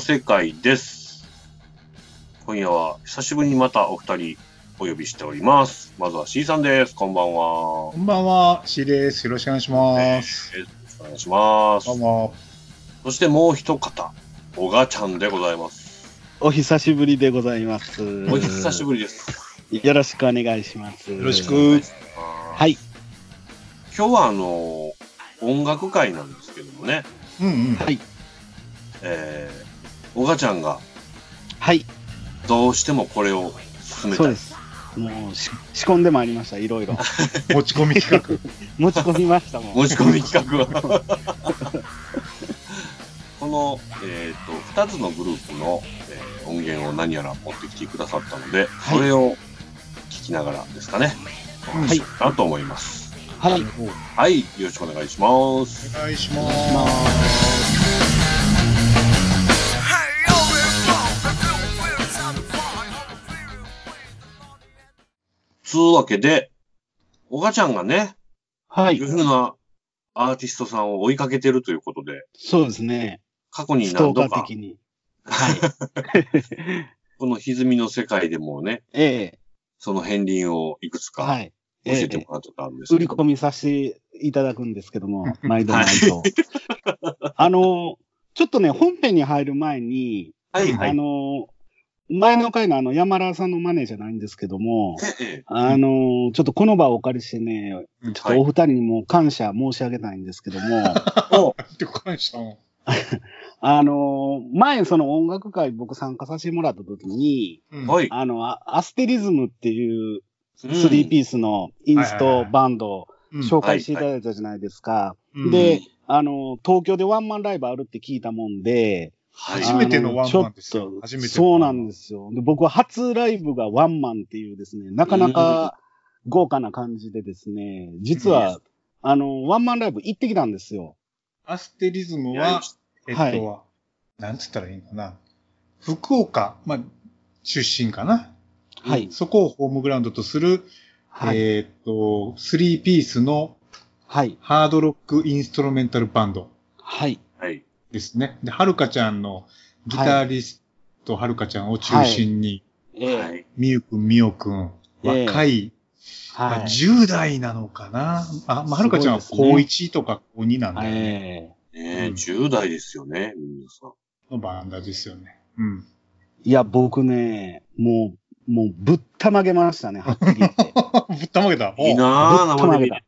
世界です。今夜は久しぶりにまたお二人お呼びしております。まずは C さんです。こんばんは。こんばんは、C です。よろしくお願いします。よろしくお願いしますどう。も。そしてもう一方、小賀ちゃんでございます。お久しぶりでございます。お久しぶりです。よろしくお願いします。よろしくお願いしますはい。今日はあの、音楽会なんですけどもね、うんうん。はい。えー、小賀ちゃんがはい。どうしてもこれを進めたいそうで。す。もうし仕込んでまいりました。いろいろ。持ち込み企画。持ち込みましたもん。持ち込み企画は。この、えっ、と、二つのグループの、えー音源を何やら持ってきてくださったので、はいそれを聞きながらですかね、お話ししようかなと思います。はい。はい、よろしくお願いします。お願いしま。ますつうわけで、おがちゃんがね、はいい。ろいろなアーティストさんを追いかけてるということで、そうですね。過去にストーカ何度か、ー的に。はい。この歪みの世界でもね、ええその片鱗をいくつかはい。教えてもらってたんですけど、売り込みさせていただくんですけども、毎度毎度。あの、ちょっとね、本編に入る前に、はいはい。あの、前の回のあの山田さんのマネーじゃないんですけども、ええ。あの、ちょっとこの場をお借りしてね、うん。ちょっとお二人にも感謝申し上げたいんですけども、お。って感謝を？あの、前その音楽会僕参加させてもらった時に、うん。はい。あの、あアステリズムっていううん。3ピースのインストバンドをうん。紹介していただいたじゃないですか。うん。で、あの、東京でワンマンライブあるって聞いたもんで、はい。初めてのワンマンですよあのちょっと初めてのそうなんですよ。で、僕は初ライブがワンマンっていうですね、なかなか豪華な感じでですね、実は、あの、ワンマンライブ行ってきたんですよ。アステリズムは、えっと、はいなんつったらいいのかな。福岡、まあ、出身かな。はい。そこをホームグラウンドとする、はい。えーっと、3ピースのはい。ハードロックインストロメンタルバンドはい。はい。ですね。で、はるかちゃんのギタリストはるかちゃんを中心に、ええはい。みゆくん、みよくん、ええ若い、まあ、はい。10代なのかな？あ、まあ、はるかちゃんは高です1とか高2なんだよね。ええねえ、うん10代ですよね、皆さん。のバンダですよね。うん。いや、僕ね、もう、もうぶったまげましたね、はっきり言って。ぶったまげた。いいなぁ、ぶっとまげた生で見れて。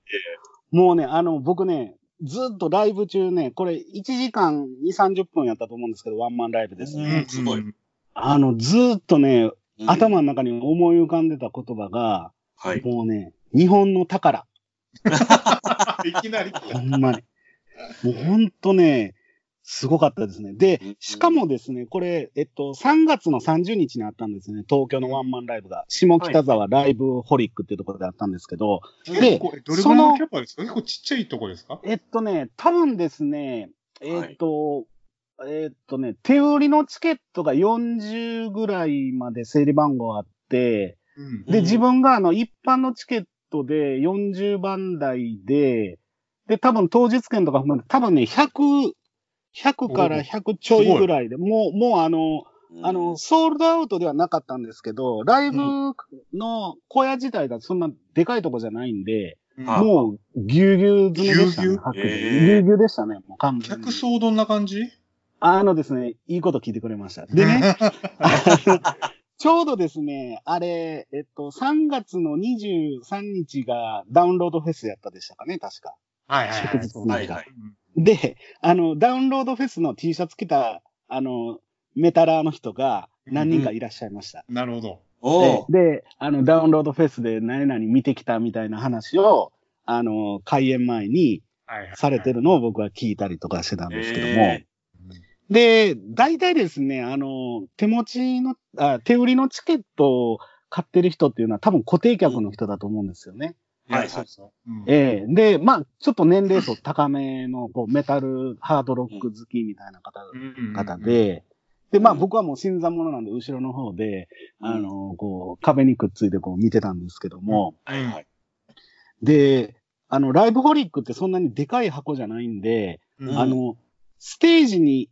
もうね、あの、僕ね、ずっとライブ中ね、これ1時間2、30分やったと思うんですけど、ワンマンライブですうね。んすごいうんあの、ずーっとね、うん頭の中に思い浮かんでた言葉が、はい。もうね、日本の宝。いきなり。ほんまに。もうほんとね、すごかったですね。でうん、しかもですね、これ、えっと、3月の30日にあったんですね、東京のワンマンライブが。下北沢ライブホリックっていうところであったんですけど、結構、どれぐらいのキャパですか結構ちっちゃいとこですか？えっとね、多分ですね、えっと、えっとね、手売りのチケットが40ぐらいまで整理番号あって、うん。うん。で、自分があの、一般のチケットで40番台で、で、多分当日券とか含めて、多分ね、100、100から100ちょいぐらいで、もう、もうあの、あの、ソールドアウトではなかったんですけど、ライブの小屋自体がそんなでかいとこじゃないんで、あもう、ぎゅうぎゅう詰めでしたね。ぎゅうぎゅう？でしたね、もう完全に客。層どんな感じ？あのですね、いいこと聞いてくれました。でね、ちょうどですね、あれ、えっと、3月の23日がダウンロードフェスやったでしたかね、確か。はいはいはい。祝日はいはい。で、あの、ダウンロードフェスの T シャツ着た、あの、メタラーの人が何人かいらっしゃいました。なるほど。おうでで、あの、ダウンロードフェスで何々見てきたみたいな話を、あの、開演前に。されてるのを僕は聞いたりとかしてたんですけども、えで、大体ですね、あの、手持ちの、あ手売りのチケットを買ってる人っていうのは多分固定客の人だと思うんですよね。いやはいそうそう。うん。ええ。で、まあ、ちょっと年齢層高めの、こう、メタル、ハードロック好きみたいな方、うん方で、で、まあうん僕はもう新参者なんで、後ろの方で、あの、こう、壁にくっついてこう見てたんですけども、はいはい。で、あの、ライブホリックってそんなにでかい箱じゃないんで、うん。あの、ステージに、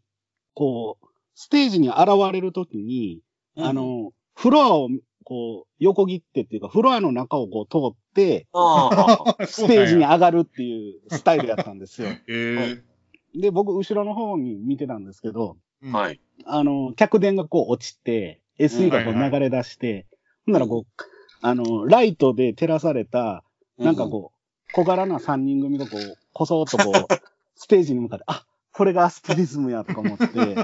こう、ステージに現れるときに、あ、の、フロアをこう、横切ってっていうか、フロアの中をこう通って、ステージに上がるっていうスタイルやったんですよ。え。で、僕、後ろの方に見てたんですけど、え。はい。い。あの、客電がこう落ちて、SE がこう流れ出して、ほんならこう、あの、ライトで照らされた、なんかこう、小柄な三人組がこう、こそっとこう、ステージに向かって、あ、これがアステリズムやとか思って、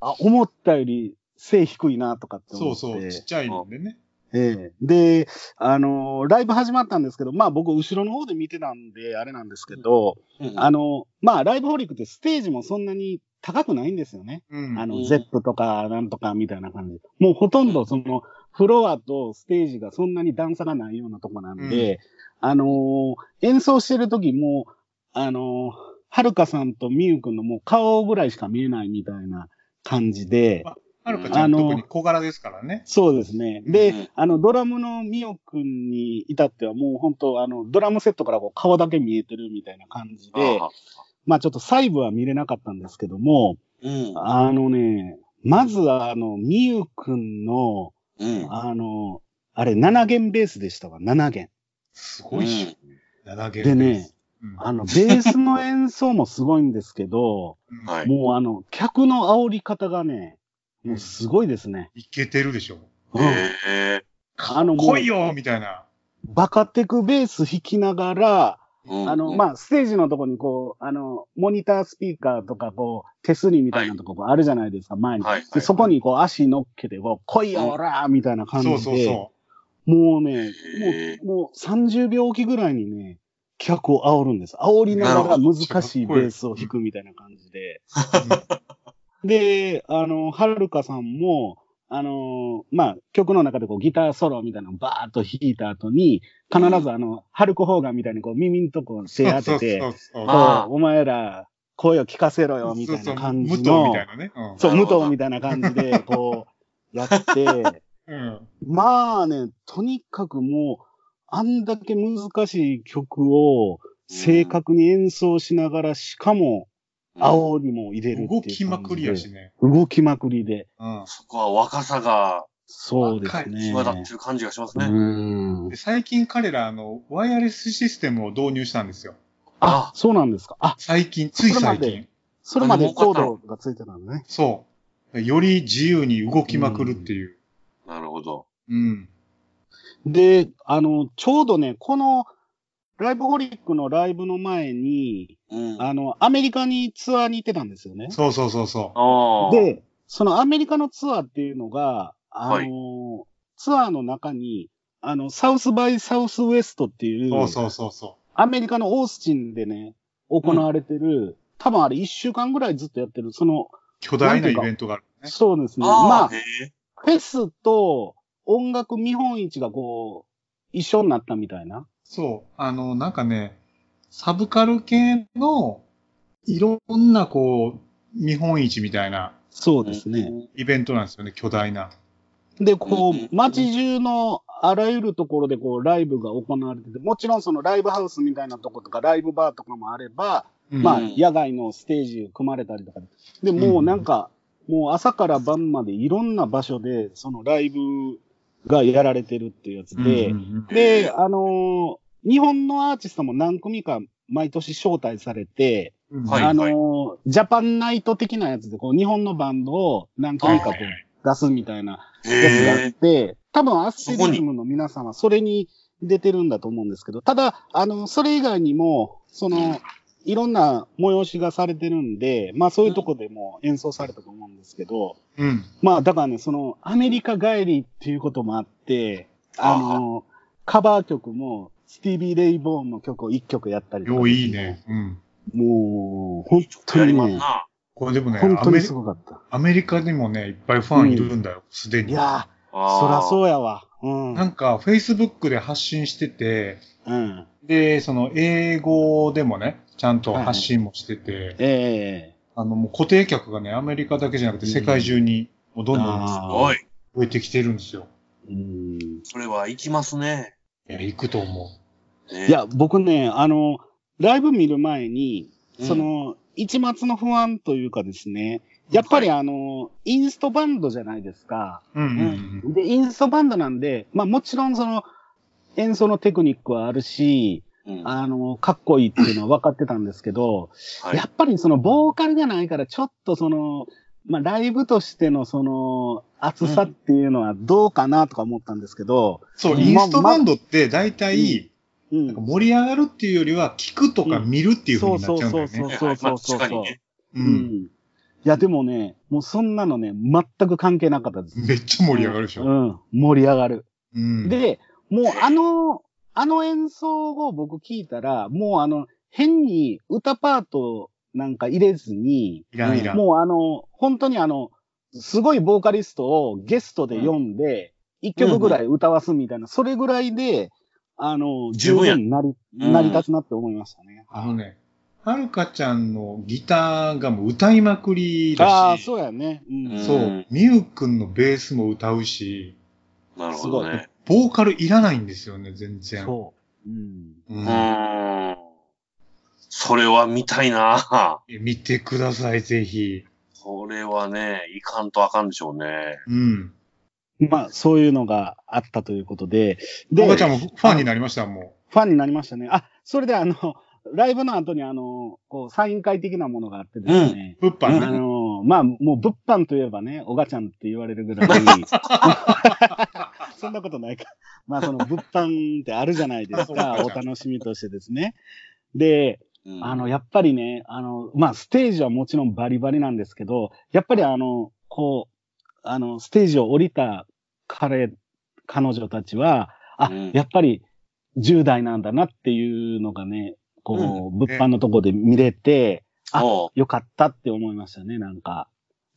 あ、思ったより背低いなとかって思って。そうそう、ちっちゃいんでね。ええで、あのーライブ始まったんですけど、まあ僕後ろの方で見てたんで、あれなんですけど、うん、あの、まあライブホリックってステージもそんなに高くないんですよね。うん。あの、うんゼップとかなんとかみたいな感じで。もうほとんどその、フロアとステージがそんなに段差がないようなとこなんで、あのー演奏してる時も、あのーはるかさんとみゆくんのもう顔ぐらいしか見えないみたいな感じで、はるかちゃんあの特に小柄ですからね。そうですね。で、うんあの、ドラムのみおくんに至ってはもう本当、あの、ドラムセットからこう顔だけ見えてるみたいな感じで、ああまあちょっと細部は見れなかったんですけども、うん。あのね、まずあの、みゆくんの、うん。あの、あれ7弦ベースでしたわ、7弦。すごいし。7弦でね、うんあの、ベースの演奏もすごいんですけど、う んはい。もうあの、客の煽り方がね、もうすごいですね。いけてるでしょ。うんへえ。あの、来いよみたいな。バカテクベース弾きながら、うんあの、まあ、ステージのとこにこう、あの、モニタースピーカーとか、こう、手すりみたいなとこあるじゃないですか、前に。はい。でそこにこう足乗っけて、こう、来いよ、おらーみたいな感じで。そうそうそもうねへ、もう、もう30秒おきぐらいにね、客を煽るんです。煽りながら難しいベースを弾くみたいな感じで。で、あの、はるかさんも、あのまあ、曲の中でこうギターソロみたいなのをバーッと弾いた後に、必ずあの、ハルク・ホーガンみたいにこう耳のとこ手当てて、お前ら声を聞かせろよ、みたいな感じのみた、いなね。うんそう、武藤みたいな感じで、こう、やって、うん。まあね、とにかくもう、あんだけ難しい曲を正確に演奏しながら、しかも、煽りも入れるっていう動感じで。きまくりやしね。動きまくりで。うん。そこは若さがそうですね。際立ってる感じがしますね。うんで。最近彼ら、あの、ワイヤレスシステムを導入したんですよ。あ、そうなんですか。あ、最近、つい最近。それまでコードがついてたんだね。そう。より自由に動きまくるっていう。なるほど。うん。で、あの、ちょうどね、この、ライブホリックのライブの前に、うん。あの、アメリカにツアーに行ってたんですよね。そうそうそうそああ。、で、そのアメリカのツアーっていうのが、あの、はいツアーの中に、あの、サウスバイサウスウエストっていう、う。そうそうそうそアメリカのオースチンでね、行われてる、多分あれ一週間ぐらいずっとやってる、その、う。巨大なイベントがあるね。そうですね。ああ、まあ。フェスと音楽見本市がこう、一緒になったみたいな。そう。あの、なんかね、サブカル系の、いろんなこう、見本市みたいなそうですね。イベントなんですよね、巨大な。で、こうんうんうんう、街中のあらゆるところでこう、ライブが行われてて、もちろんそのライブハウスみたいなとことか、ライブバーとかもあれば、うんまあ、うん野外のステージ組まれたりとかで。で、もうなんか、もう朝から晩までいろんな場所で、そのライブがやられてるっていうやつで、うんうんで、あのー日本のアーティストも何組か毎年招待されて、うんはいあのージャパンナイト的なやつで、こう、日本のバンドを何組かこはいはう出すみたいなへやつがあっえ。て、多分アステリズムの皆さんはそれに出てるんだと思うんですけど、ただ、あの、それ以外にも、その、いろんな催しがされてるんで、まあそういうとこでも演奏されたと思うんですけど、うん。まあだからね、その、アメリカ帰りっていうこともあって、あの、カバー曲も、スティービー・レイボーンの曲を一曲やったりとか。よういいね。うん。もう、本当にね。これでもね、本当にアメリすごかった。アメリカにもね、いっぱいファンいるんだよ、すでに。いやあー、そらう。そうやわ。うん。なんか、Facebook で発信してて、うん。で、その、英語でもね、ちゃんと発信もしてて、ええあの、もう固定客がね、アメリカだけじゃなくてうん世界中に、もうどんどん。増えてきてるんですよ。うん。それは行きますね。いや、行くと思ね。いや、僕ね、あの、ライブ見る前に、その、一末の不安というかですね、やっぱりあの、インストバンドじゃないですか。うんうんうん。で、インストバンドなんで、まあもちろんその、演奏のテクニックはあるし、うん。あの、かっこいいっていうのは分かってたんですけど、はい。やっぱりそのボーカルがないから、ちょっとその、まあライブとしてのその、熱さっていうのはどうかなとか思ったんですけど、そう、うん。インストバンドって大体、うんなんか盛り上がるっていうよりは、聞くとか見るっていう風になっちゃうんだよそうね。はいはいまあ確かにね。う。うんん。いや、でもね、もうそんなのね、全く関係なかったです。めっちゃ盛り上がるでしょ。うん。盛り上がる。うん。で、もうあの、あの演奏を僕聞いたら、もうあの、変に歌パートなんか入れずに、いらんいらん。もうあの、本当にあの、すごいボーカリストをゲストで読んで、一曲ぐらい歌わすみたいな、それぐらいで、あの、十十分なり、うん成り立つなって思いましたね。あのね、はるかちゃんのギターがもう歌いまくりだし、ああ、そうやね。うん。うんそう、みゆくんのベースも歌うし、なるほどね。ボーカルいらないんですよね、全然。そう。うん。う。ん。それは見たいな見てください、ぜひ。これはね、いかんとあかんでしょうね。うん。まあ、そういうのがあったということで、おで、ばちゃんもファンになりました、もファンになりましたね。あ、それであの、ライブの後にあの、こう、サイン会的なものがあってですね。う。物販あね。の、まあ、もう物販といえばね、おがちゃんって言われるぐらい、そんなことないか。まあ、その物販ってあるじゃないですか、お楽しみとしてですね。で、うんあの、やっぱりね、あの、まあ、ステージはもちろんバリバリなんですけど、やっぱりあの、こう、あの、ステージを降りた彼、彼女たちは、あ、うん。やっぱり10代なんだなっていうのがね、こう、うん。物販のとこで見れて、あよかったって思いましたね、なんか。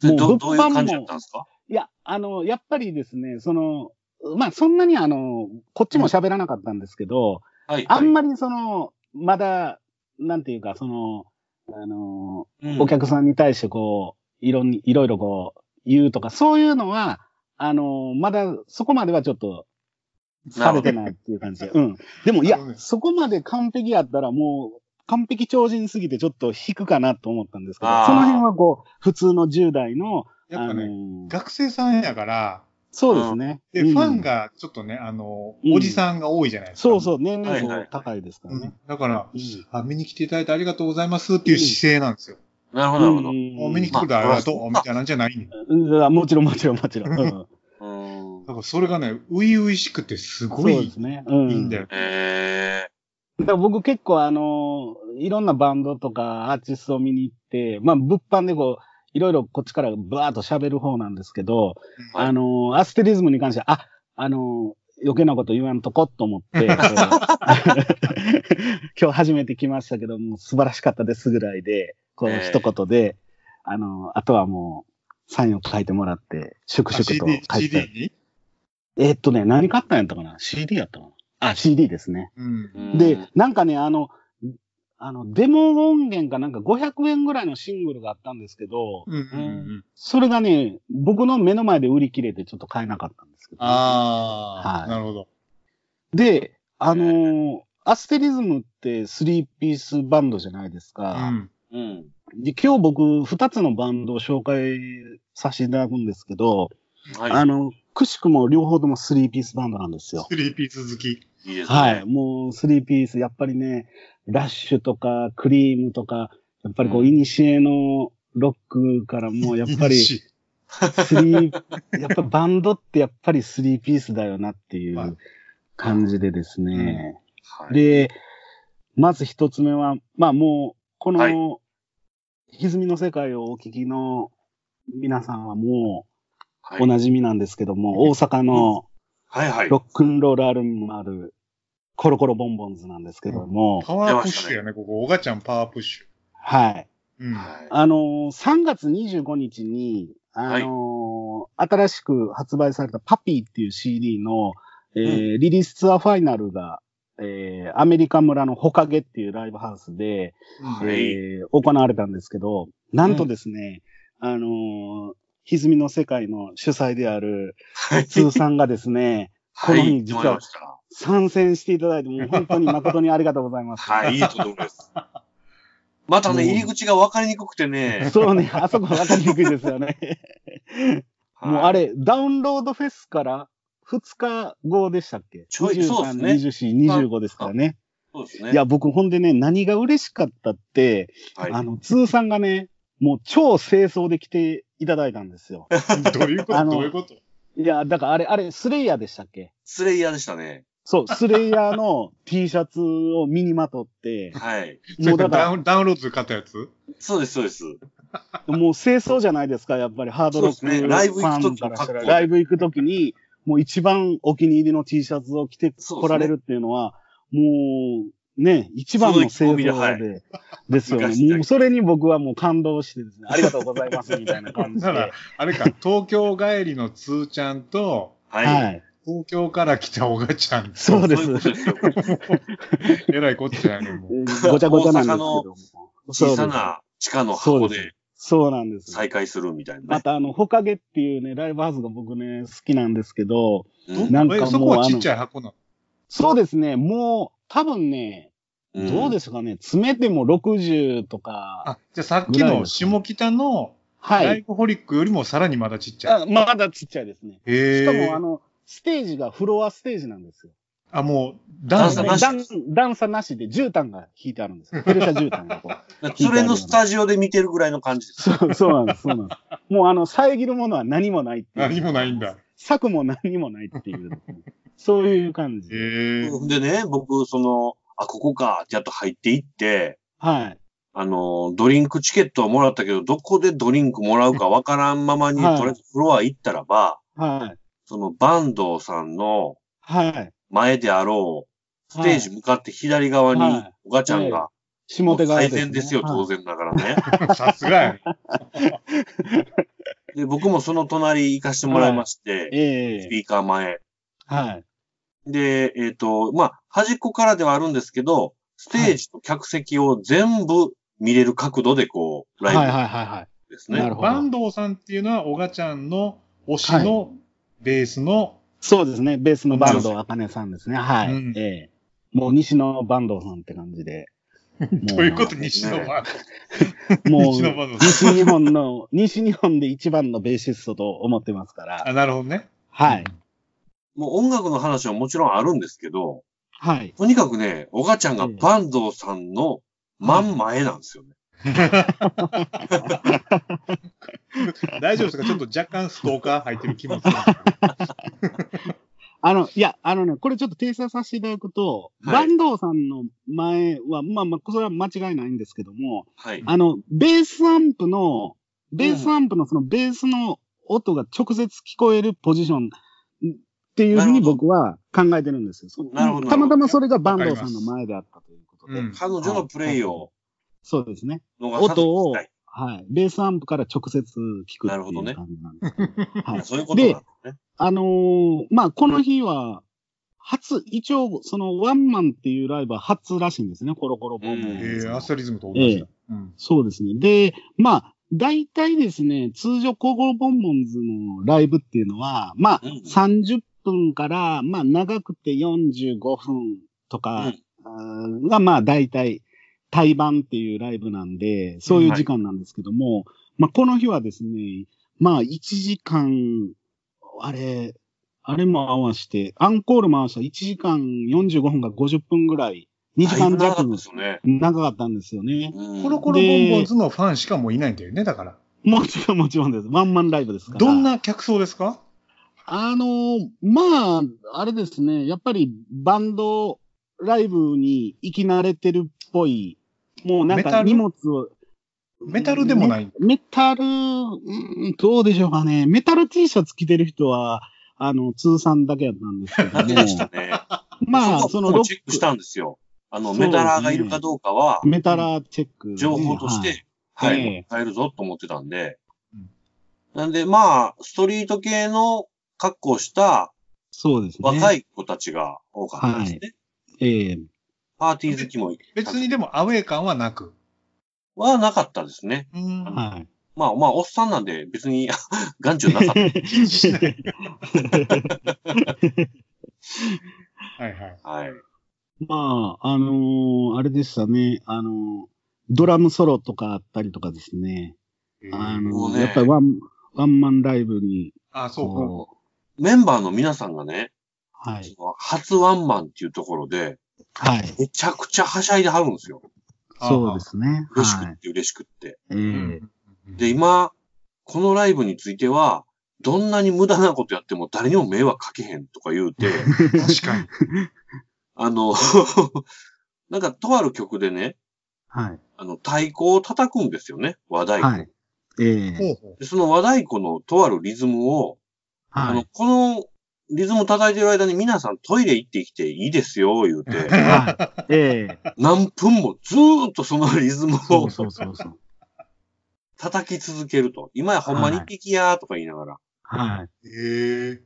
でもうどどういう物販も感じだったんですか？いや、あの、やっぱりですね、その、まあ、そんなにあの、こっちも喋らなかったんですけど、はい。あんまりその、まだ、なんていうか、その、あの、うん。お客さんに対してこう、いろいろいろこう、言うとか、そういうのは、あの、まだそこまではちょっと、されてないっていう感じで。うん。でも、いやそこまで完璧やったらもう、完璧超人すぎてちょっと引くかなと思ったんですけど、あーその辺はこう、普通の10代の、あやっぱね、の、学生さんやから、そうですね。で、うんファンがちょっとね、あの、うんおじさんが多いじゃないですか。そうそう、年齢はいはい層高いですからねうん。だから、うんあ、見に来ていただいてありがとうございますっていう姿勢なんですよ。なるほど、なるほど。うんもう見に来てくれてありがとう、みたいなんじゃないね。うんもちろんもちろんもちろん。うんうんだからそれがね、初々しくてすごいいそうですね。うん。いんだよ。えだから僕結構あの、いろんなバンドとかアーティストを見に行って、まあ物販でこう、いろいろこっちからバーっと喋る方なんですけど、はいあの、アステリズムに関しては、あ、あの、余計なこと言わんとこっと思って、今日初めて来ましたけども、素晴らしかったですぐらいで、こうええ一言で、あの、あとはもう、サインを書いてもらって、粛あ々と CD 書いて CD に？えーっとね、何買ったんやったかな ?CD やったかな？あ、CD ですね。うん。ーで、なんかね、あの、あの、デモ音源かなんか500円ぐらいのシングルがあったんですけど、うんうんうん。それがね、僕の目の前で売り切れてちょっと買えなかったんですけど、ああ、はいなるほど。で、あのーアステリズムって3ピースバンドじゃないですうか。ん。うん。で今日僕2つのバンドを紹介させていただくんですけど、はい。あの、くしくも両方とも3ピースバンドなんですよ。スリーピース好き。いいですね。はい。もう、スリーピース、やっぱりね、ラッシュとか、クリームとか、やっぱりこう、うんイニシエのロックからもう、やっぱり、スリー、やっぱバンドってやっぱりスリーピースだよなっていまあう感じでですね。はい。で、まず一つ目は、まあもう、この、はい歪みの世界をお聞きの皆さんはもう、はいお馴染みなんですけども、大阪のはいはい。ロックンロールアルバムある、コロコロボンボンズなんですけども、パワープッシュやね、ここ。おがちゃんパワープッシはい。ュ。うん。はいあのー、3月25日に、あのー新しく発売されたパピーっていう CD の、えーリリースツアーファイナルが、えーアメリカ村のホカゲっていうライブハウスで、はいえー行われたんですけど、なんとですね、あのー歪みの世界の主催である、はい。通さんがですね、こ のはい。日実は。参戦していただいて、もう本当に誠にありがとうございます。はい。いいところです。またね、入り口が分かりにくくてね。そうね、あそこ分かりにくいですよね。はいもうあれ、ダウンロードフェスから2日後でしたっけ？ちょいそうですね24、25ですからね。そうですね。いや、僕ほんでね、何が嬉しかったって、はい、あの、通さんがね、もう超清掃で来ていただいたんですよ。どういうこと？どういうこと？いや、だからあれ、あれ、スレイヤーでしたっけ？スレイヤーでしたね。そう、スレイヤーの T シャツを身にまとって、はい。もうだから、ダウンダウンロードで買ったやつ？そうです、そうです。もう清掃じゃないですか、やっぱりハードロックそうですねフライブ行くァン時のからしたら、格好でライブ行くときに、もう一番お気に入りの T シャツを着て来られるっていうのは、もう、ね、一番の清すごい気込み掃でで、ですよね。もうそれに僕はもう感動してですね、ありがとうございますみたいな感じで。な らあれか、東京帰りのつーちゃんと、はい。はい。東京から来たおがちゃんと、そうです。えらいこっちゃやねん。ごちゃごちゃなんですけども。小さな地下の箱でそうなんです。再会するみたいなね。またあの、ほかげっていうね、ライブハウスが僕ね、好きなんですけど、うんなんかもうえそこはちっちゃい箱なの？そうですね、もう、多分ね、うんどうですかね、詰めても60とか、あ、じゃあさっきの下北のはい。ライブホリックよりもさらにまだちっちゃい。あまだちっちゃいですね。へえ。しかも、あの、ステージがフロアステージなんですよ。あ、もう、ダンス段差なし段段差なしで絨毯が引いてあるんですよ。ペルシャ絨毯がこう。それのスタジオで見てるぐらいの感じです。そう、そうなんです、そうなんです。もうあの、遮るものは何もないっていう。何もないんだ。策も何もないっていう。そういう感じ。でね、僕、その、あ、ここか、ってやっと入っていって、はい。あの、ドリンクチケットはもらったけど、どこでドリンクもらうかわからんままに、はいとりあえずフロア行ったらば、はい。その、バンドさんのはい。前であろう、ステージ向かって左側にはい、おがちゃんが、下手側最善ですよ、はい当然ながらね。さすがやね。で、僕もその隣行かしてもらいまして、ええスピーカー前。はい。で、えっ、と、まあ、端っこからではあるんですけど、ステージと客席を全部見れる角度でこう、ライはいはいはいはい。ブですね。なるほどバンドウさんっていうのは、おがちゃんの推しのベースの、そうですね。ベースのバンド、あかねさんですね。はい。うんええもう西のバンドさんって感じで。どういうこと西野バンド。もう、西日本の、西日本で一番のベーシストと思ってますから。あ、なるほどね。はい。もう音楽の話はもちろんあるんですけど、はい。とにかくね、おがちゃんがバンドさんの真ん前なんですよね。大丈夫ですか？ちょっと若干ストーカー入ってる気もする。あの、いや、あのね、これちょっと訂正させていただくと、はいバンドさんの前は、まあまあ、それは間違いないんですけども、はい。あの、ベースアンプの、ベースアンプのそのベースの音が直接聞こえるポジションっていうふうに僕は考えてるんですよ。そなるほどたまたまそれがバンドさんの前であったということで。うん彼女のプレイをそうですね。音をはい。ベースアンプから直接聞くってなるほどねいう感じなんですけど。はい。そういうことなんですね。あのーまあ、この日は、初、一応、そのワンマンっていうライブは初らしいんですね、コロコロボンボン。うんえー、アストリズムと同じだ。うん。そうですね。で、まあ、大体ですね、通常コロコロボンボンズのライブっていうのは、まあ、うん30分から、まあ、長くて45分とか、が、まあ、大体、対バンっていうライブなんで、そういう時間なんですけども、まあ、この日はですね、まあ、1時間、あれ、あれも合わせて、アンコールも合わせて1時間45分が50分ぐらい、2時間弱ったですよね。長かったんですよね。うんコロコロボンボンズのファンしかもういないんだよね、だから。もちろんもちろんです。ワンマンライブですから。どんな客層ですか？あのーまあ、あれですね。やっぱりバンドライブに行き慣れてるっぽい、もうなんメタルか荷物を。メタル？でもない？メメタル、うんどうでしょうかね。メタル T シャツ着てる人は、あの、通算だけやったんですけどだけでしたも。ね。まあ、そのロッもチェックしたんですよ。あの、メタラーがいるかどうかは、ク、メタラチェック、情報としはいて、はい、ええ変えるぞと思ってたんでうん。なんで、まあ、ストリート系の格好をしたそうですね。い。若い子たちが多かったですね。ええパーティー好きもい別にでもアウェー感はなく。はなかったですね。うんはい。まあまあ、おっさんなんで別に 眼中なかった。気にしない。はいはい。はい。まあ、あのーあれでしたね。あのードラムソロとかあったりとかですね。あの、もうねやっぱりワン、ワンマンライブに、あ、そうこメンバーの皆さんがね、う、はい。初ワンマンっていうところで、はい。めちゃくちゃはしゃいではるんですよ。か。そうですね。はい。嬉しくって嬉しくって。ええうん。で、今、このライブについては、どんなに無駄なことやっても誰にも迷惑かけへんとか言うて、確かに。あの、なんかとある曲でね、はい。あの、太鼓を叩くんですよね、和太鼓。はい。ええでその和太鼓のとあるリズムを、あの、はい。このリズム叩いてる間に皆さんトイレ行ってきていいですよ、言うて、はい。ええ何分もずーっとそのリズムをそうそうそうそう。叩き続けると。今やほんまに一匹やーとか言いながら。はい。う。へえ。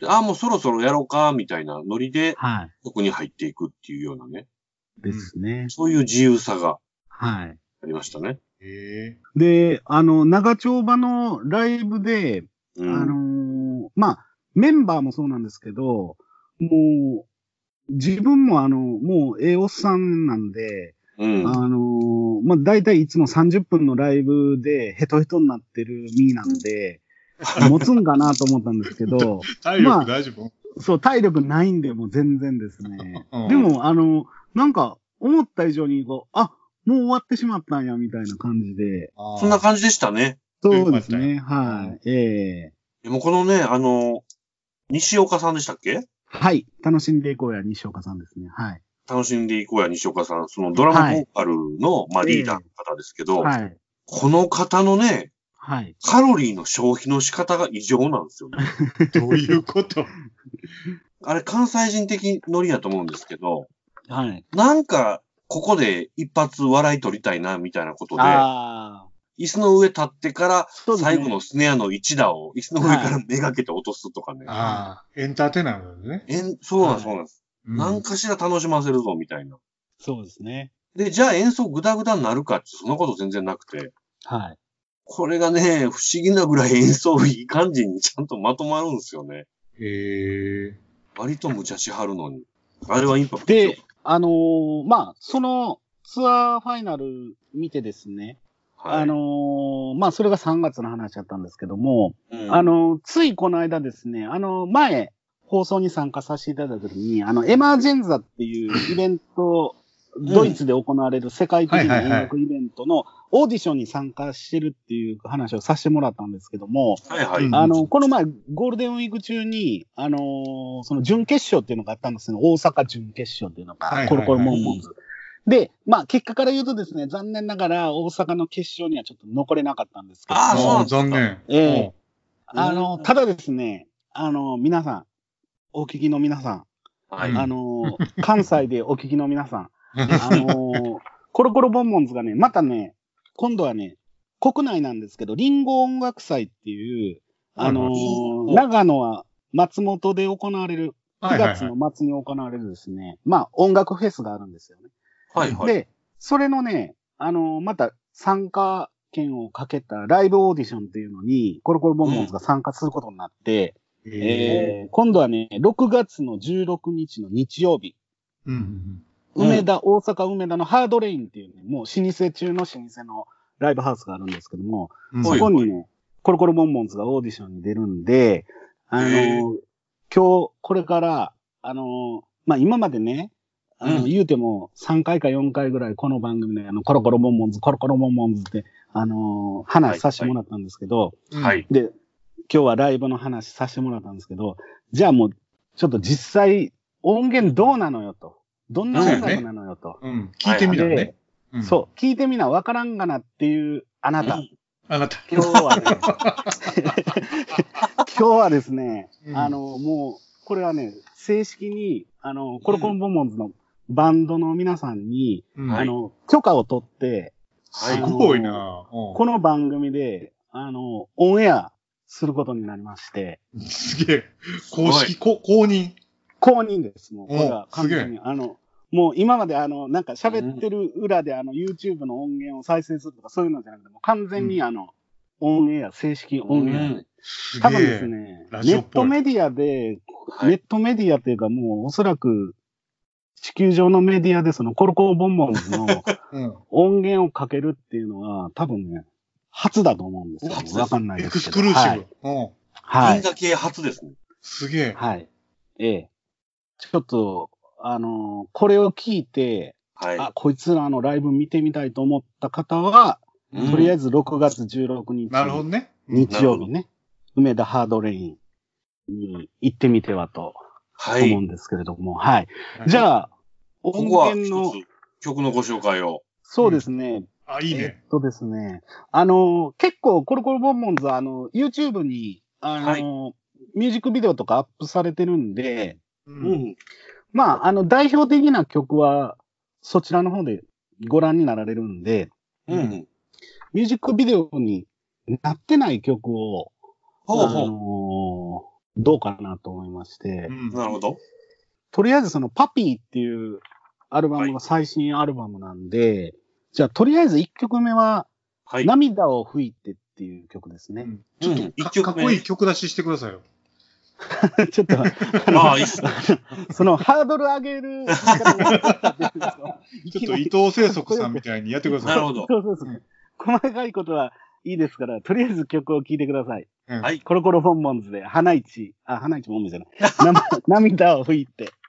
でああ、もうそろそろやろうか、みたいなノリで、はい。そこに入っていくっていうようなね。ですね。そういう自由さがはい。ありましたね。へえ。で、あの、長丁場のライブで、うん。あのーまあ、メンバーもそうなんですけど、もう、自分もあの、もう、ええおっさんなんで、うん。あのーまあ、大体いつも30分のライブでヘトヘトになってる身なんで、持つんかなと思ったんですけど、体力大丈夫？そう、体力ないんで、もう全然ですね。うんでも、あの、なんか、思った以上に、こう、あ、もう終わってしまったんや、みたいな感じで。そんな感じでしたね。そうですね。はい。ええでもこのね、あの、西岡さんでしたっけ？はい。楽しんでいこうや、西岡さんですね。はい。楽しんでいこうや、西岡さん。そのドラマボーカルの、まあ、リーダーの方ですけど、はい。この方のね、はい。カロリーの消費の仕方が異常なんですよね。どういうこと？あれ、関西人的ノリやと思うんですけど、はい。なんか、ここで一発笑い取りたいな、みたいなことで、ああ。椅子の上立ってから、最後のスネアの一打を椅子の上からめがけて落とすとかね。ああ、エンターテイナーなんだね。えんそうなんです、そうなんです。うん何かしら楽しませるぞ、みたいな。そうですね。で、じゃあ演奏グダグダになるかって、そんなこと全然なくて。はい。これがね、不思議なぐらい演奏いい感じにちゃんとまとまるんですよね。へえ。割と無茶しはるのに。あれはインパクトで、あのーまあ、そのツアーファイナル見てですね、はい、あのーまあ、それが3月の話だったんですけども、うんあ、のーついこの間ですね、あの、前、放送に参加させていただいた時に、あの、エマージェンザっていうイベント、ドイツで行われる世界的な音楽イベントのオーディションに参加してるっていう話をさせてもらったんですけども、はいはい。うんあの、この前、ゴールデンウィーク中に、あのーその準決勝っていうのがあったんですよ。大阪準決勝っていうのが、はいはいはいコロコロモンモンズ。で、まあ、結果から言うとですね、残念ながら大阪の決勝にはちょっと残れなかったんですけど。もあーそう残念。ええ。あの、うん。ただですね、あの、皆さん、お聞きの皆さん、はい。うんあの、関西でお聞きの皆さん、うんあの、コロコロボンボンズがね、またね、今度はね、国内なんですけど、リンゴ音楽祭っていう、あのはい長野は松本で行われる、9はいはいはい。月の末に行われるですね、まあ音楽フェスがあるんですよね。はいはい。で、それのね、あのまた参加権をかけたライブオーディションっていうのに、コロコロボンボンズが参加することになって、へえー今度はね、6月の16日の日曜日、うん。うんうん梅田、大阪梅田のハードレインっていうね、もう老舗中の老舗のライブハウスがあるんですけども、うん。そこにね、コロコロボンボンズがオーディションに出るんで、あの今日、これから、あのーまあ、今までね、あの、うん言うても3回か4回ぐらいこの番組で、あの、コロコロボンボンズ、コロコロボンボンズって、あのー話させてもらったんですけど、うんはい。で、今日はライブの話させてもらったんですけど、じゃあもう、ちょっと実際、音源どうなのよと。どんな音楽なのよと。うん。聞いてみたらねで。うんそう、聞いてみな、わからんがなっていうあなた。うんあなた。今日はね、今日はですね、うんあの、もう、これはね、正式に、あの、コロコロボンボンズのバンドの皆さんに、あの、許可を取って、はい。すごいな。うん。この番組で、あの、オンエアすることになりまして、すげえ。公式、こ公認。公認です、もう。これおは完全に。あの、もう今まであの、なんか喋ってる裏であの、YouTube の音源を再生するとかそういうのじゃなくて、もう完全にあの、オンエア、正式オンエア。多分ですね、ネットメディアで、はい。ネットメディアっていうかもうおそらく地球上のメディアでそのコロコロボンボンズの うん。音源をかけるっていうのは、多分ね、初だと思うんですよ、わかんないエクですけど。スクルーシブ。はい。うん。はい。銀河系初ですね。すげえ。はい。ええ。ちょっと、あのーこれを聞いて、はい。あ、こいつらのライブ見てみたいと思った方は、うんとりあえず6月16日、なるほどね。日曜日ね、梅田ハードレインに行ってみてはとはい。思うんですけれども、はい。あじゃあ、音源の、曲のご紹介を。そうですね、あ、いいえね。っとですね、あの、結構、コロコロボンボンズは、あの、YouTube に、あの、はいミュージックビデオとかアップされてるんで、う。うんん。まあ、あの、代表的な曲は、そちらの方でご覧になられるんで、うん。ミュージックビデオになってない曲を、あほうほのどうかなと思いまして、うんう。なるほど。とりあえずそのパピーっていうアルバムが最新アルバムなんで、じゃあとりあえず1曲目は、はい。涙を吹いてっていう曲ですね。うんちょっと曲目かっこいい曲出ししてくださいよ。ちょっと、ああ、いいっすね。そのハードル上げる ちょっと伊藤清則さんみたいにやってください。なるほど。そうそうそう。細かいことはいいですから、とりあえず曲を聴いてください。うんはい。コロコロフォンモンズで、花市、あ、花市もんじゃない。な涙を拭いて。「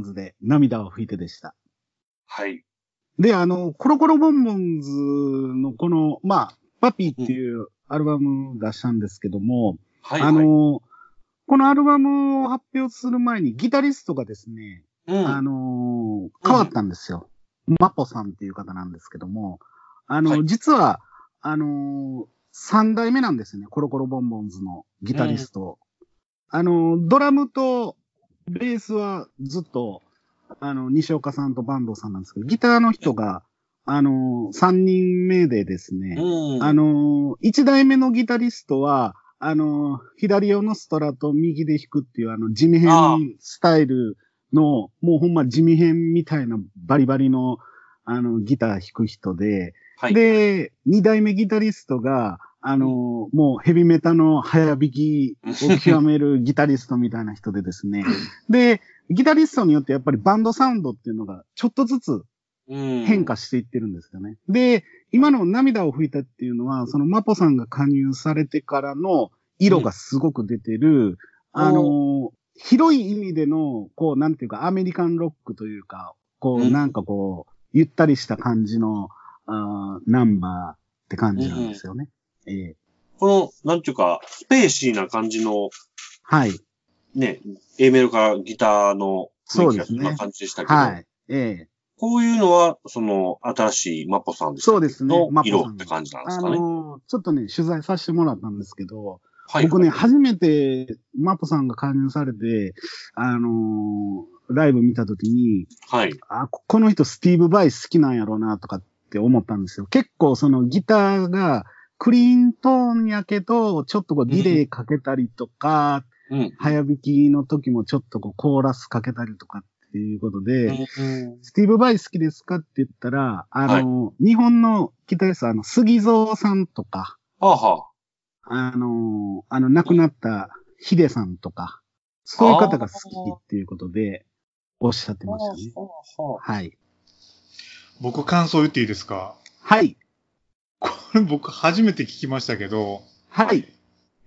ンズで涙を拭いてでした。はい。で、あの、コロコロボンボンズのこの、まあ、パピーっていうアルバム出したんですけども、はい。あの、このアルバムを発表する前にギタリストがですね、うん、あのー変わったんですよ。マポさんっていう方なんですけども、あの、はい実は、あのー三代目なんですよね、コロコロボンボンズのギタリスト。あのードラムとベースはずっと、あの、西岡さんと坂東さんなんですけど、ギターの人が、あのー三人目でですね、うん。あのー一代目のギタリストは、あのー左用のストラと右で弾くっていうあの地味編スタイルの、もうほんま地味編みたいなバリバリの、あの、ギター弾く人で、はい。で、二代目ギタリストが、あのーもうヘビメタの早弾きを極めるギタリストみたいな人でですね。で、ギタリストによってやっぱりバンドサウンドっていうのがちょっとずつうん変化していってるんですよね。で、今の涙を拭いたっていうのは、そのマポさんが加入されてからの色がすごく出てる、あの、広い意味での、こう、なんていうか、アメリカンロックというか、こう、うんなんかこう、ゆったりした感じの、あーナンバーって感じなんですよね。ええこの、なんていうか、スペーシーな感じの、はい。ね、A メロからギターのそうですねそんな感じでしたけど、はい。ええこういうのは、その、新しいマポさんそうですねのマポさん色って感じなんですあかね？のーちょっとね、取材させてもらったんですけど、はい。僕ね、初めてマポさんが加入されて、あのーライブ見たときに、はい。あ、ここの人スティーブ・バイ好きなんやろうなとかって思ったんですよ。結構そのギターがクリーントーンやけど、ちょっとこうディレイかけたりとか、うん。早弾きの時もちょっとこうコーラスかけたりとかっていうことで、うんスティーブ・バイ好きですかって言ったら、あの、日本のギタリスト、あの、 SUGIZO さんとか、はあはあの、あの、亡くなった hide さんとか、そういう方が好きっていうことで、おっしゃってあ。ましたね。はい。僕感想言っていいですか？はい。これ僕初めて聞きましたけど。はい。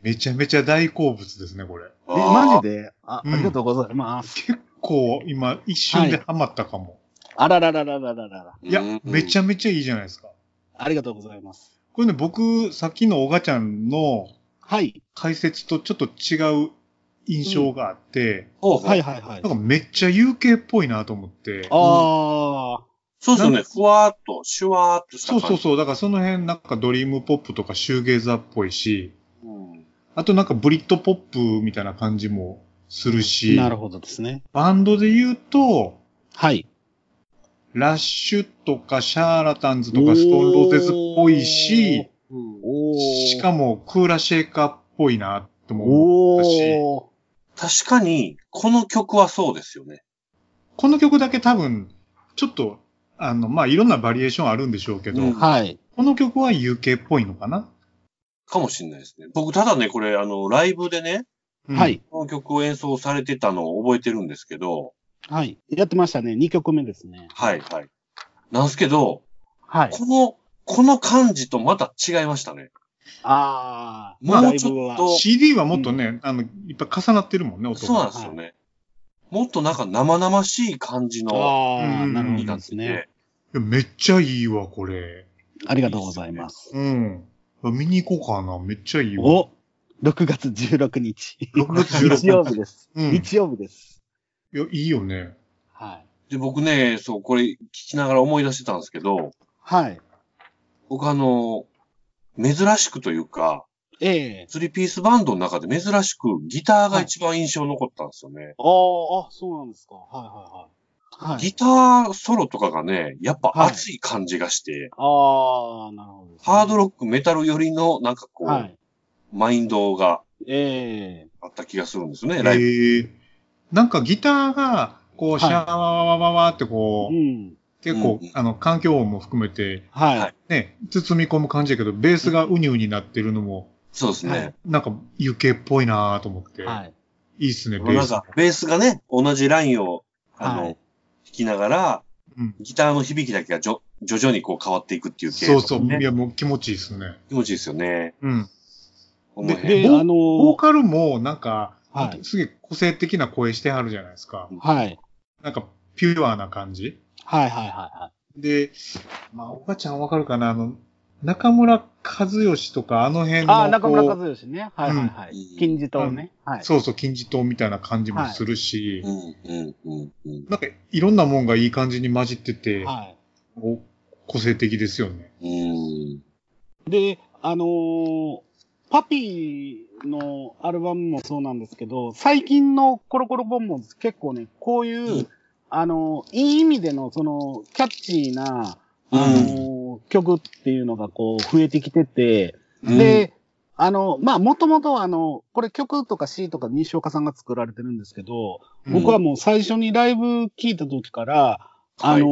めちゃめちゃ大好物ですね、これ。え、マジで？あ,ありがとうございます。結構今一瞬でハマったかも。はい、あららららららら。いや、めちゃめちゃいいじゃないですか。ありがとうございます。これね、僕、さっきのおがちゃんの、はい。解説とちょっと違う印象があって、うん、はいはいはい。なんかめっちゃ UK っぽいなと思って。ああ、そうですよね。ふわーっと、シュワーっとした感じ。そうそうそう。だからその辺なんかドリームポップとかシューゲーザーっぽいし、うん。あとなんかブリットポップみたいな感じもするし、なるほどですね。バンドで言うと、はい。ラッシュとかシャーラタンズとかストーンローゼズっぽいし、しかもクーラシェイカーっぽいなとも思ったし、確かに、この曲はそうですよね。この曲だけ多分、ちょっと、あの、まあ、いろんなバリエーションあるんでしょうけど、うんはい。この曲は UK っぽいのかな、かもしれないですね。僕、ただね、これ、あの、ライブでね、うんはい。この曲を演奏されてたのを覚えてるんですけど、はい。やってましたね。2曲目ですね。はい、はい。なんですけど、はい。この、この感じとまた違いましたね。ああ。もうライブちょっとは CD はもっとね、あの、いっぱい重なってるもんね、音が。そうなんですよね。もっとなんか生々しい感じのああ、うんなるほどですね。いやめっちゃいいわ、これ。ありがとうございます。うん。見に行こうかな。めっちゃいいわ。お !6 月16日。6月16日日曜日です。うん日曜日です。いや、いいよね。はい。で、僕ね、そう、これ聞きながら思い出してたんですけど、はい。僕あの、珍しくというか、ええスリーピースバンドの中で珍しくギターが一番印象残ったんですよね。ああ、あ、そうなんですか。はいはいはい。はい。ギターソロとかがね、やっぱはい熱い感じがして、ああ、なるほどね、ハードロック、メタル寄りのなんかこう、はい。マインドがええあった気がするんですよね、えライブ。ー、なんかギターが、こう、はいシャワワワワワってこう、うん。結構、うんあの、環境音も含めて、はい。はいね、包み込む感じだけど、ベースがウニウニなってるのも、そうですね。はいなんか UK っぽいなと思って、はい。いいっすね、ベース。なんか、ベースがね、同じラインを、あの、はい弾きながら、うんギターの響きだけがじょ徐々にこう変わっていくっていう系そうそう、ねいや、もう気持ちいいっすね。気持ちいいですよね。うん。で辺で、ボあのボーカルも、なんか、はいすげえ個性的な声してはるじゃないですか。はい。なんかピュアな感じ。はいはいはいはで、まあ、おばちゃんわかるかな？あの、中村和義とかあの辺い。の。ああ、中村こ和義ね。はいはいはい。うん金字塔ね。はい。うそうそう、金字塔みたいな感じもするし、うん、うん、うん、うん。なんかいろんなもんがいい感じに混じってて、はい。お個性的ですよね。うん。で、あのーパピーのアルバムもそうなんですけど、最近のコロコロボンボンズ結構ね、こういう、うんあのーいい意味での、その、キャッチーな、うんあのー曲っていうのがこう、増えてきてて、うん、で、あの、まあ、もともとはあの、これ曲とか詩とか西岡さんが作られてるんですけど、僕はもう最初にライブ聞いた時から、あのー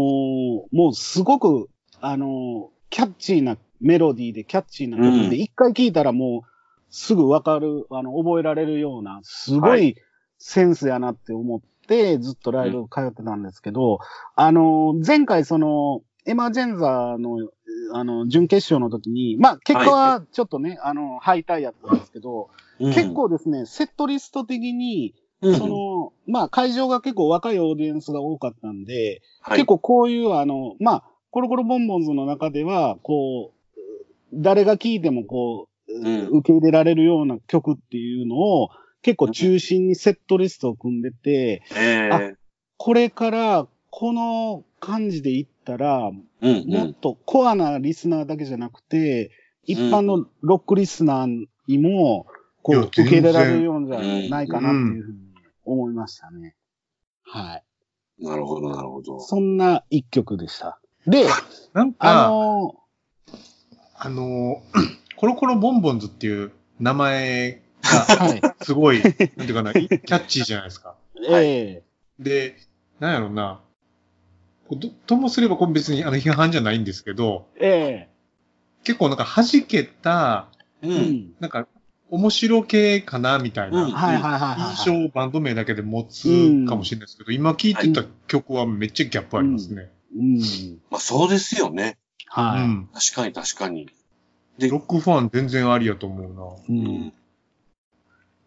もうすごく、あのーキャッチーなメロディーでキャッチーな曲うん。で、一、回聞いたらもうすぐわかる、あの、覚えられるような、すごはいセンスやなって思って、ずっとライブ通ってたんですけど、あのー前回その、エマージェンザーの、あの、準決勝の時に、まあ、結果はちょっとね、あの、敗退やったんですけど、うん。結、構ですね、セットリスト的に、うん。その、まあ、会場が結構若いオーディエンスが多かったんで、はい。結構こういう、あの、まあ、コロコロボンボンズの中では、こう、誰が聴いてもこう、ん。受け入れられるような曲っていうのを、結構中心にセットリストを組んでて、ええ。これからこの感じでいったら、うん、うん。もっとコアなリスナーだけじゃなくて、一般のロックリスナーにも、こ、いうや受け入れられる全ようじゃないかなっていうふうに思いましたね。はい。なるほど、なるほど。そんな一曲でした。で、なんか、ああのの、コロコロボンボンズっていう名前ーが、はい。すごい、なんていうかな、キャッチーじゃないですか。ええで、なんやろうどともすればこれ別にあの批判じゃないんですけど、え結構なんか弾けた、う。んん。なんか面白系かなみたいうんなはいはいはいはい。印象をバンド名だけで持つかもしれないですけど、今聴いてた曲はめっちゃギャップありますね。うん。まあ、そうですよね。うはん。確かに、確かに。ロックファン全然ありやと思う。う。うんん。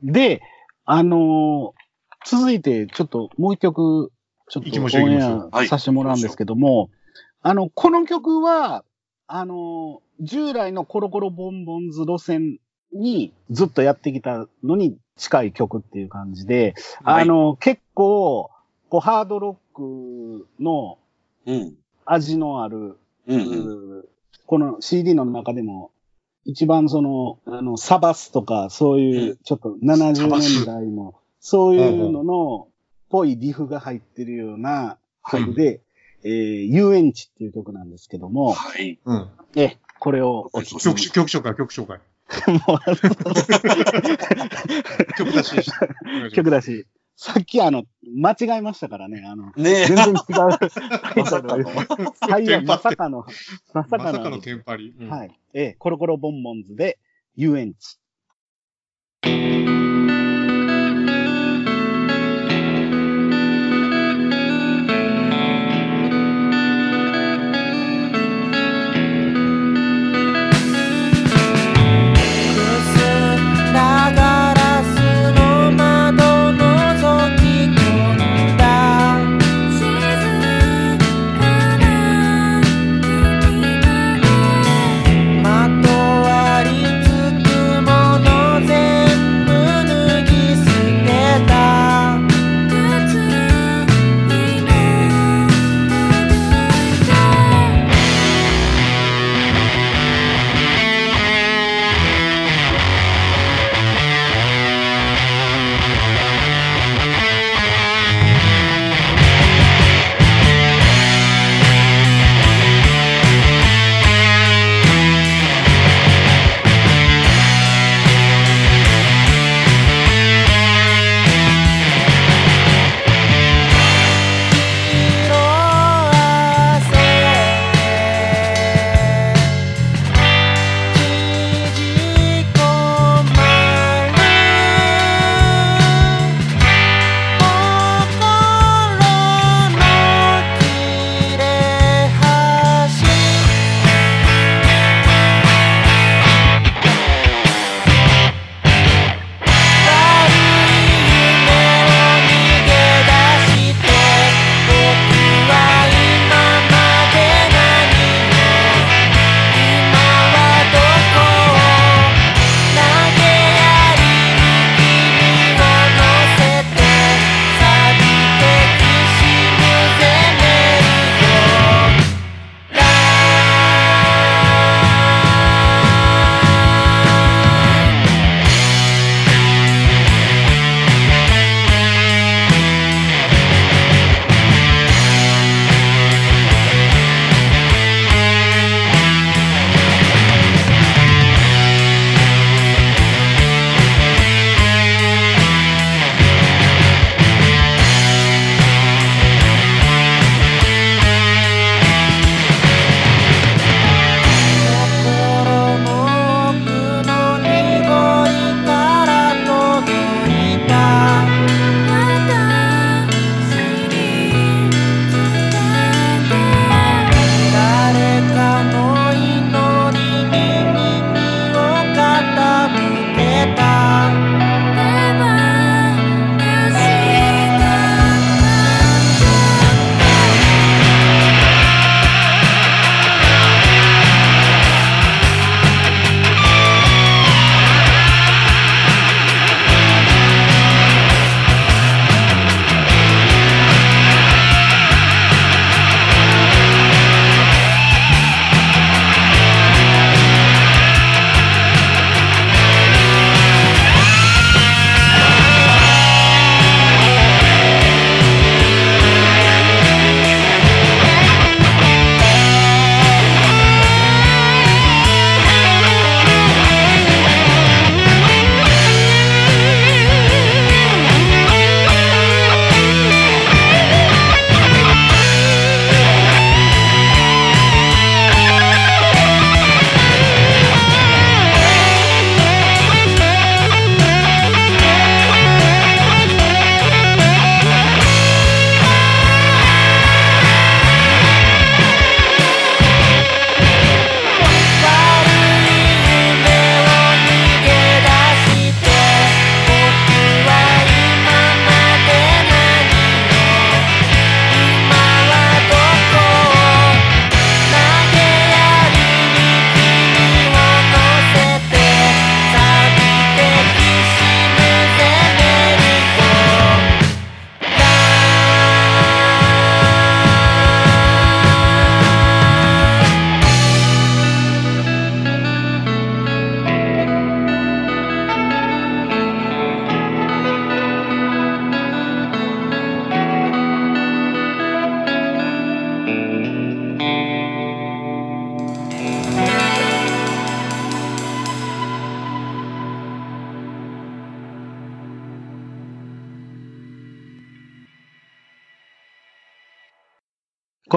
で、あのー続いて、ちょっともう一曲、ちょっとオンエアさせてもらうんですけども、あの、この曲は、あのー従来のコロコロボンボンズ路線にずっとやってきたのに近い曲っていう感じで、あのー結構、こう、ハードロックのうん。味のある、うん。うん。この CD の中でも、一番その、あの、サバスとか、そういうう、ちょっと70サバス年代の、そういうのの、ぽいリフが入ってるような曲で、えー、遊園地っていう曲なんですけども、はい。うん。え、これをお聴き曲、曲紹介、曲紹介。も 曲出し。う 曲だし、さっきあの、間違えましたからね、あの、ね全然違うまさかの。はい、やまさかの、まさかのまさかのテンパリ。うんはい。ええ、コロコロボンボンズで、遊園地。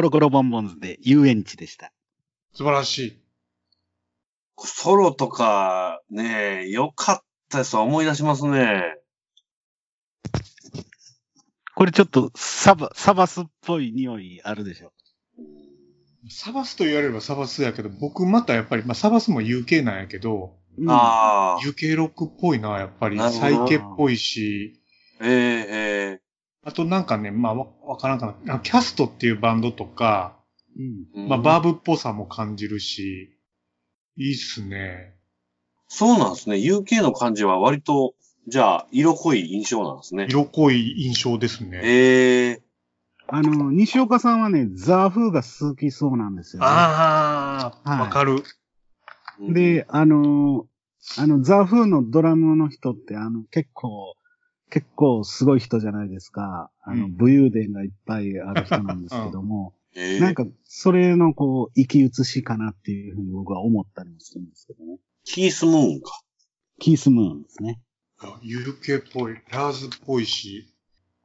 ロコロボンボンズで遊園地でした。素晴らしい。ソロとか、ね、良かったですわ思い出しますね。これちょっとサバ、サバスっぽい匂いあるでしょ。サバスと言われればサバスやけど、僕またやっぱり、まあサバスも UK なんやけど、うんああ、UK ロックっぽいな、やっぱり。サイケっぽいし、えええあとなんかね、まあわわからんかな。あキャストっていうバンドとか、うん。えまあバーブっぽさも感じるし、いいっすね。そうなんですね。UK の感じは割と、じゃあ、色濃い印象なんですね。色濃い印象ですね。ええあの、西岡さんはね、ザ・フーが好きそうなんですよ、ね。ああ、はいわかる。うんで、あの、あの、ザ・フーのドラムの人って、あの、結構、結構すごい人じゃないですか。あの、うん武勇伝がいっぱいある人なんですけども、ええなんか、それのこう、生き写しかなっていうふうに僕は思ったりもするんですけどね。キースムーンか。キースムーンですね。UK っぽい、ラーズっぽいし、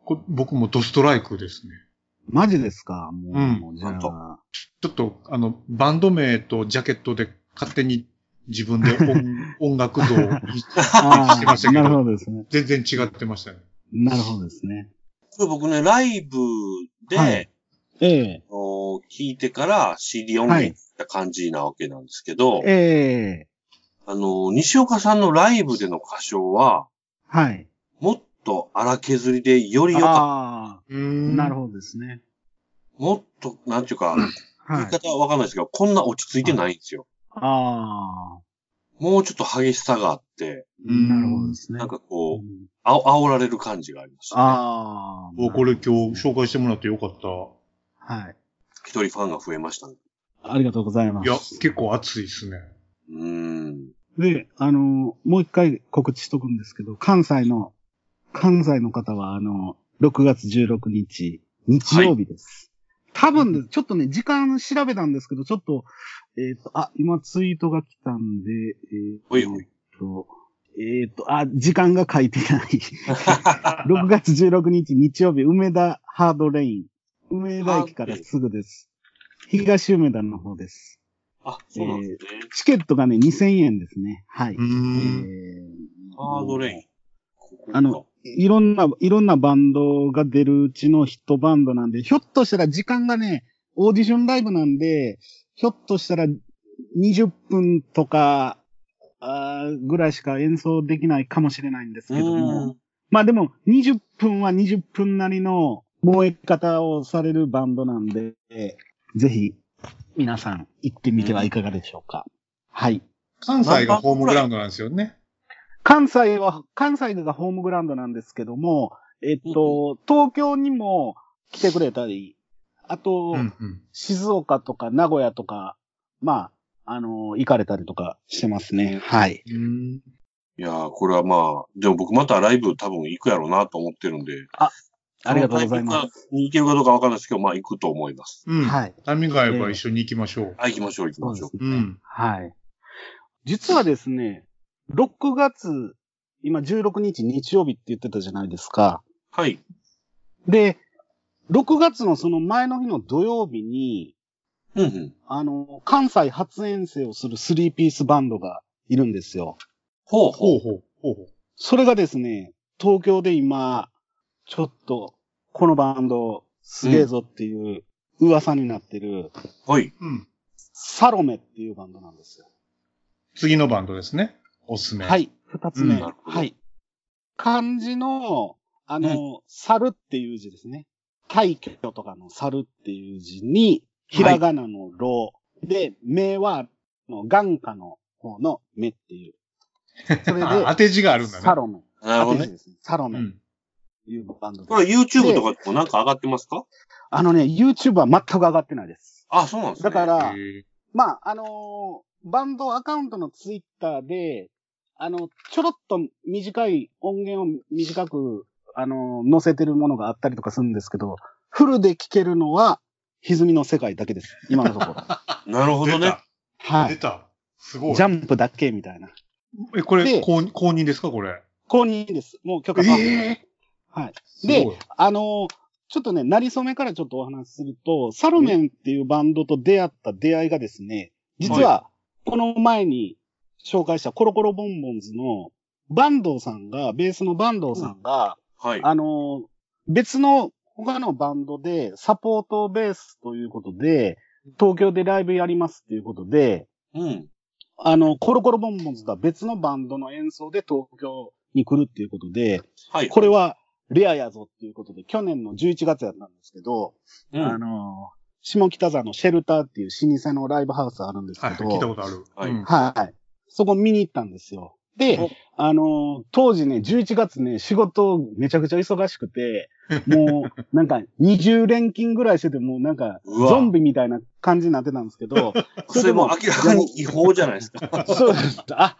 こ僕もドストライクですね。マジですか？もう、うんじゃ本当あ、ちょっと、あの、バンド名とジャケットで勝手に自分で音 音楽像をあしてましたけどなるほどですね。全然違ってましたね。なるほどですね。これ僕ね、ライブで、はいええお聞いてから CD 音源った感じなわけなんですけど、ええあの、西岡さんのライブでの歌唱は、はい。もっと荒削りでより良かっああ、うんなるほどですね。た。もっと、なんていうか、言はいい。方はわかんないですけど、こんな落ち着いてないんですよ。ああ、もうちょっと激しさがあって、うんなるほどですね。なんかこう、うんあ煽られる感じがありました、ね。ああ。おこれ今日紹介してもらってよかった。はい。一人ファンが増えましたね。ありがとうございます。いや、結構熱いですね。うーん。で、あの、もう一回告知しとくんですけど、関西の、関西の方は、あの、6月16日、日曜日です。多分ね、ちょっとね、時間調べたんですけど、ちょっと、えっ、と、あ、今ツイートが来たんで、えっ、ほいほいと、えっ、と、あ、時間が書いてない。6月16日日曜日、梅田ハードレイン。梅田駅からすぐです。東梅田の方です。あ、そうなんですね。チケットがね、2000円ですね。はい。うえん。ーハードレイン。ここかあの、いろんな、いろんなバンドが出るうちのヒットバンドなんで、ひょっとしたら時間がね、オーディションライブなんで、ひょっとしたら20分とか、あーぐらいしか演奏できないかもしれないんですけどうもん。。まあでも、20分は20分なりの燃え方をされるバンドなんで、ぜひ、皆さん行ってみてはいかがでしょうか。はい。関西がホームグラウンドなんですよね。関西は、関西がホームグラウンドなんですけども、えっと、東京にも来てくれたり、あと、うんうん。静岡とか名古屋とか、まあ、あの、行かれたりとかしてますね。はい。うんいやー、これはまあ、でも僕またライブ多分行くやろうなと思ってるんで。ありがとうございます。グに行けるかどうかわかんないですけど、まあ行くと思います。うん。はい。タイミングが合えば一緒に行きましょう。はい、行きましょう、行きましょう。ですね。うん。はい。実はですね、6月、今16日日曜日って言ってたじゃないですか。はい。で、6月のその前の日の土曜日に、うんうん。あの、関西初遠征をするスリーピースバンドがいるんですよ。ほうほう。ほうほう。ほうほう。それがですね、東京で今、ちょっと、このバンド、すげえぞっていう噂になってる、はい。うん。サロメっていうバンドなんですよ。次のバンドですね。おすすめ。。はいい。二つ目。うんはい。漢字の、あの、猿っていう字ですね。大挙とかの猿っていう字に、ひらがなのロー、で、目は、眼下の方の目っていう。それで、あ当て字があるんだね。サロメ。なるほどね。当て字ですね。サロメとうん。いうバンド。これ YouTube とかでもなんか上がってますか？あのね、YouTube は全く上がってないです。あ、そうなんですね。だから、まあ、あのーバンドアカウントのツイッターで、あの、ちょろっと短い音源を短く、あのー載せてるものがあったりとかするんですけど、フルで聴けるのは、歪みの世界だけです。今のところ。なるほどね。出た。はい。出た。すごい。ジャンプだけみたいな。え、これ、で公公認ですかこれ？公認です。もう許可えはい。で、あのーちょっとね、なりそめからちょっとお話しすると、サロメンっていうバンドと出会った出会いがですね、実は、この前に紹介したコロコロボンボンズの坂東さんが、ベースの坂東さんが、はい。あの、別の他のバンドでサポートベースということで、東京でライブやりますっていうことで、うん。あの、コロコロボンボンズとは別のバンドの演奏で東京に来るっていうことで、はい。これはレアやぞっていうことで、去年の11月やったんですけど、うんあの、下北沢のシェルターっていう老舗のライブハウスあるんですけはい、ど、聞いたことある。はいうんはい。そこ見に行ったんですよ。でお、あの、当時ね、11月ね、仕事めちゃくちゃ忙しくて、もう、なんか20連勤ぐらいしてて、もうなんか、ゾンビみたいな感じになってたんですけど、それも明らかに違法じゃないですか。そうです。あ、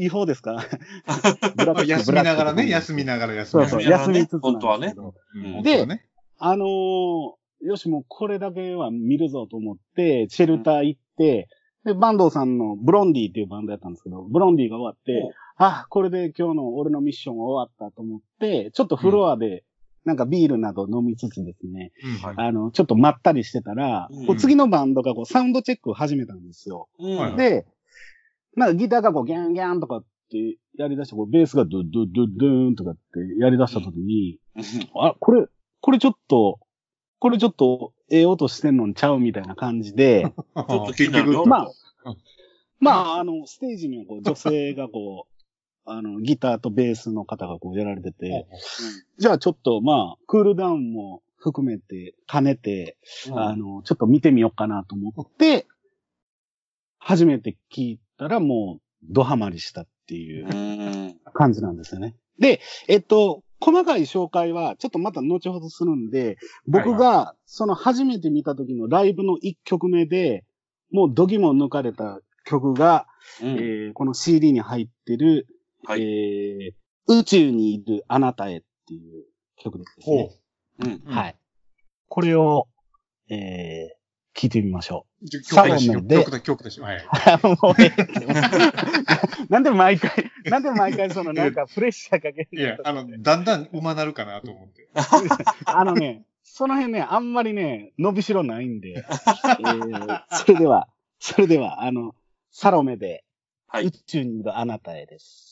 違法ですか？ブラック休みながらね、ブラック休みながら休そうそう、みながら。休みつつ。本当はねうんであのーよし、もうこれだけは見るぞと思って、シェルター行って、で、バンドさんのブロンディっていうバンドやったんですけど、ブロンディが終わって、あ、これで今日の俺のミッションは終わったと思って、ちょっとフロアで、なんかビールなど飲みつつですね、うん。はいあの、ちょっとまったりしてたら、うん。次のバンドがこうサウンドチェックを始めたんですよ。うん。はいで、なんかギターがこうギャンギャンとかってやり出して、こうベースがドゥドゥドゥドゥーンとかってやり出した時に、あ、これ、これちょっと、これちょっと、ええ音してんのにちゃうみたいな感じで、ちょっと気になるよまあうん、まあ、あの、ステージにはこう女性がこう、あの、ギターとベースの方がこうやられてて、じゃあちょっとまあ、クールダウンも含めて、兼ねて、あの、ちょっと見てみようかなと思って、初めて聞いたらもう、ドハマりしたっていううん。感じなんですよね。で、えっと、細かい紹介は、ちょっとまた後ほどするんで、僕が、その初めて見た時のライブの1曲目で、もう度肝抜かれた曲が、うんえーこの CD に入ってる、はいえー宇宙にいるあなたへっていう曲ですほね。うん。うんはい。これを、えー、聞いてみましょう。う。曲サロだし、メで曲だ、曲。はい。もうええなんで毎回、なんで毎回そのなんかプレッシャーかけるいや、あの、だんだん馬なるかなと思って。あのね、その辺ね、あんまりね、伸びしろないんで、えー、それでは、それでは、あの、サロメで、はい宇宙にいるあなたへです。「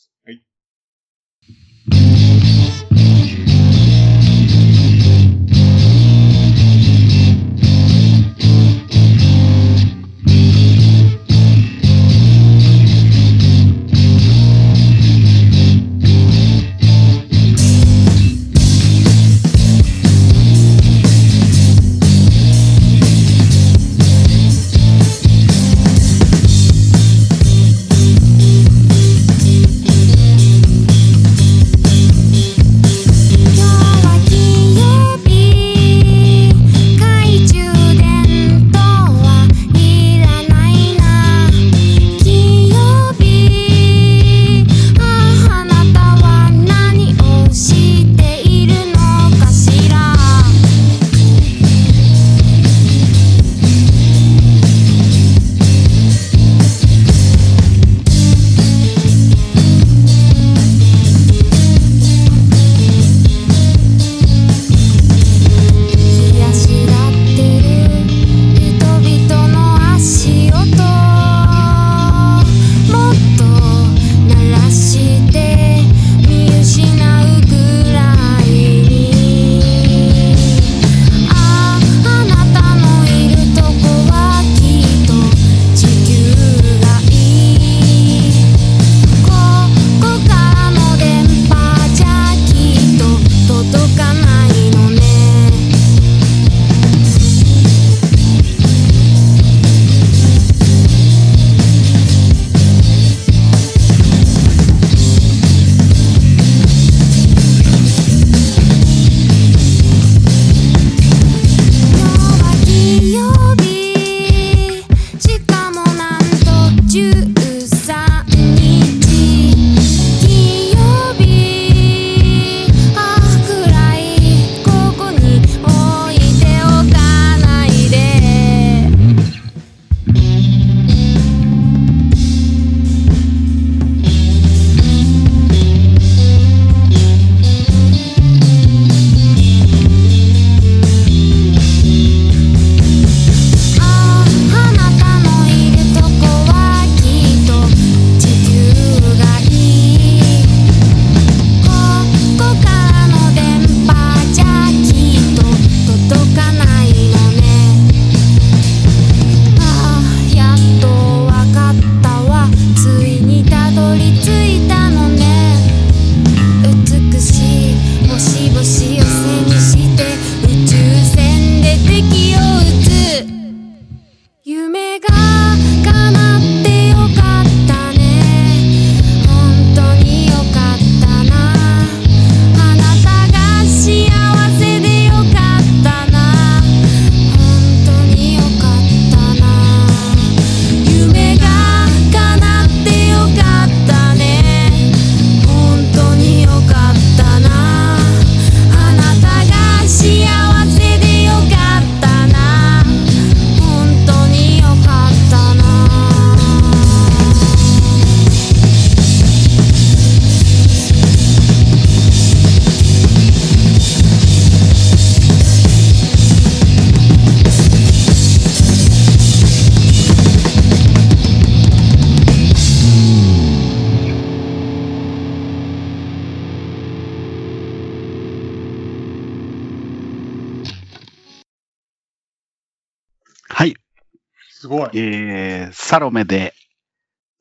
ごい。えー、サロメで、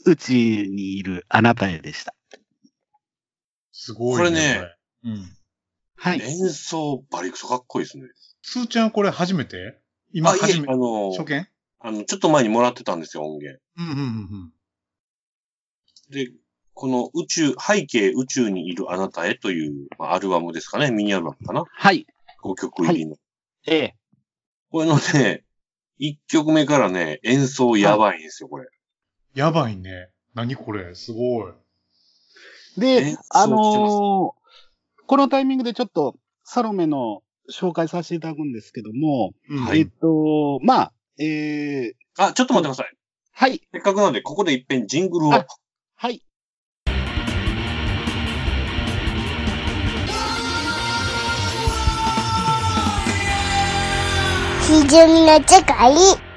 宇宙にいるあなたへでした。すごい、これね。これうん。はい。演奏バリクソかっこいいですね。すーちゃんこれ初めて？今あ、いえ初め、あの、初見？あの、ちょっと前にもらってたんですよ、音源。うんうんうんで、この宇宙、背景宇宙にいるあなたへという、まあ、アルバムですかね、ミニアルバムかな。はい。5曲入りの。ええ。これのね、1曲目からね、演奏やばいんですよ、これ。やばいね。何これすごい。であのーこのタイミングでちょっと、サロメの紹介させていただくんですけども、えっと、まあ、えー、あ、ちょっと待ってください。はい、せっかくなんで、ここで一遍ジングルを。あはい。ひじゅみの世界。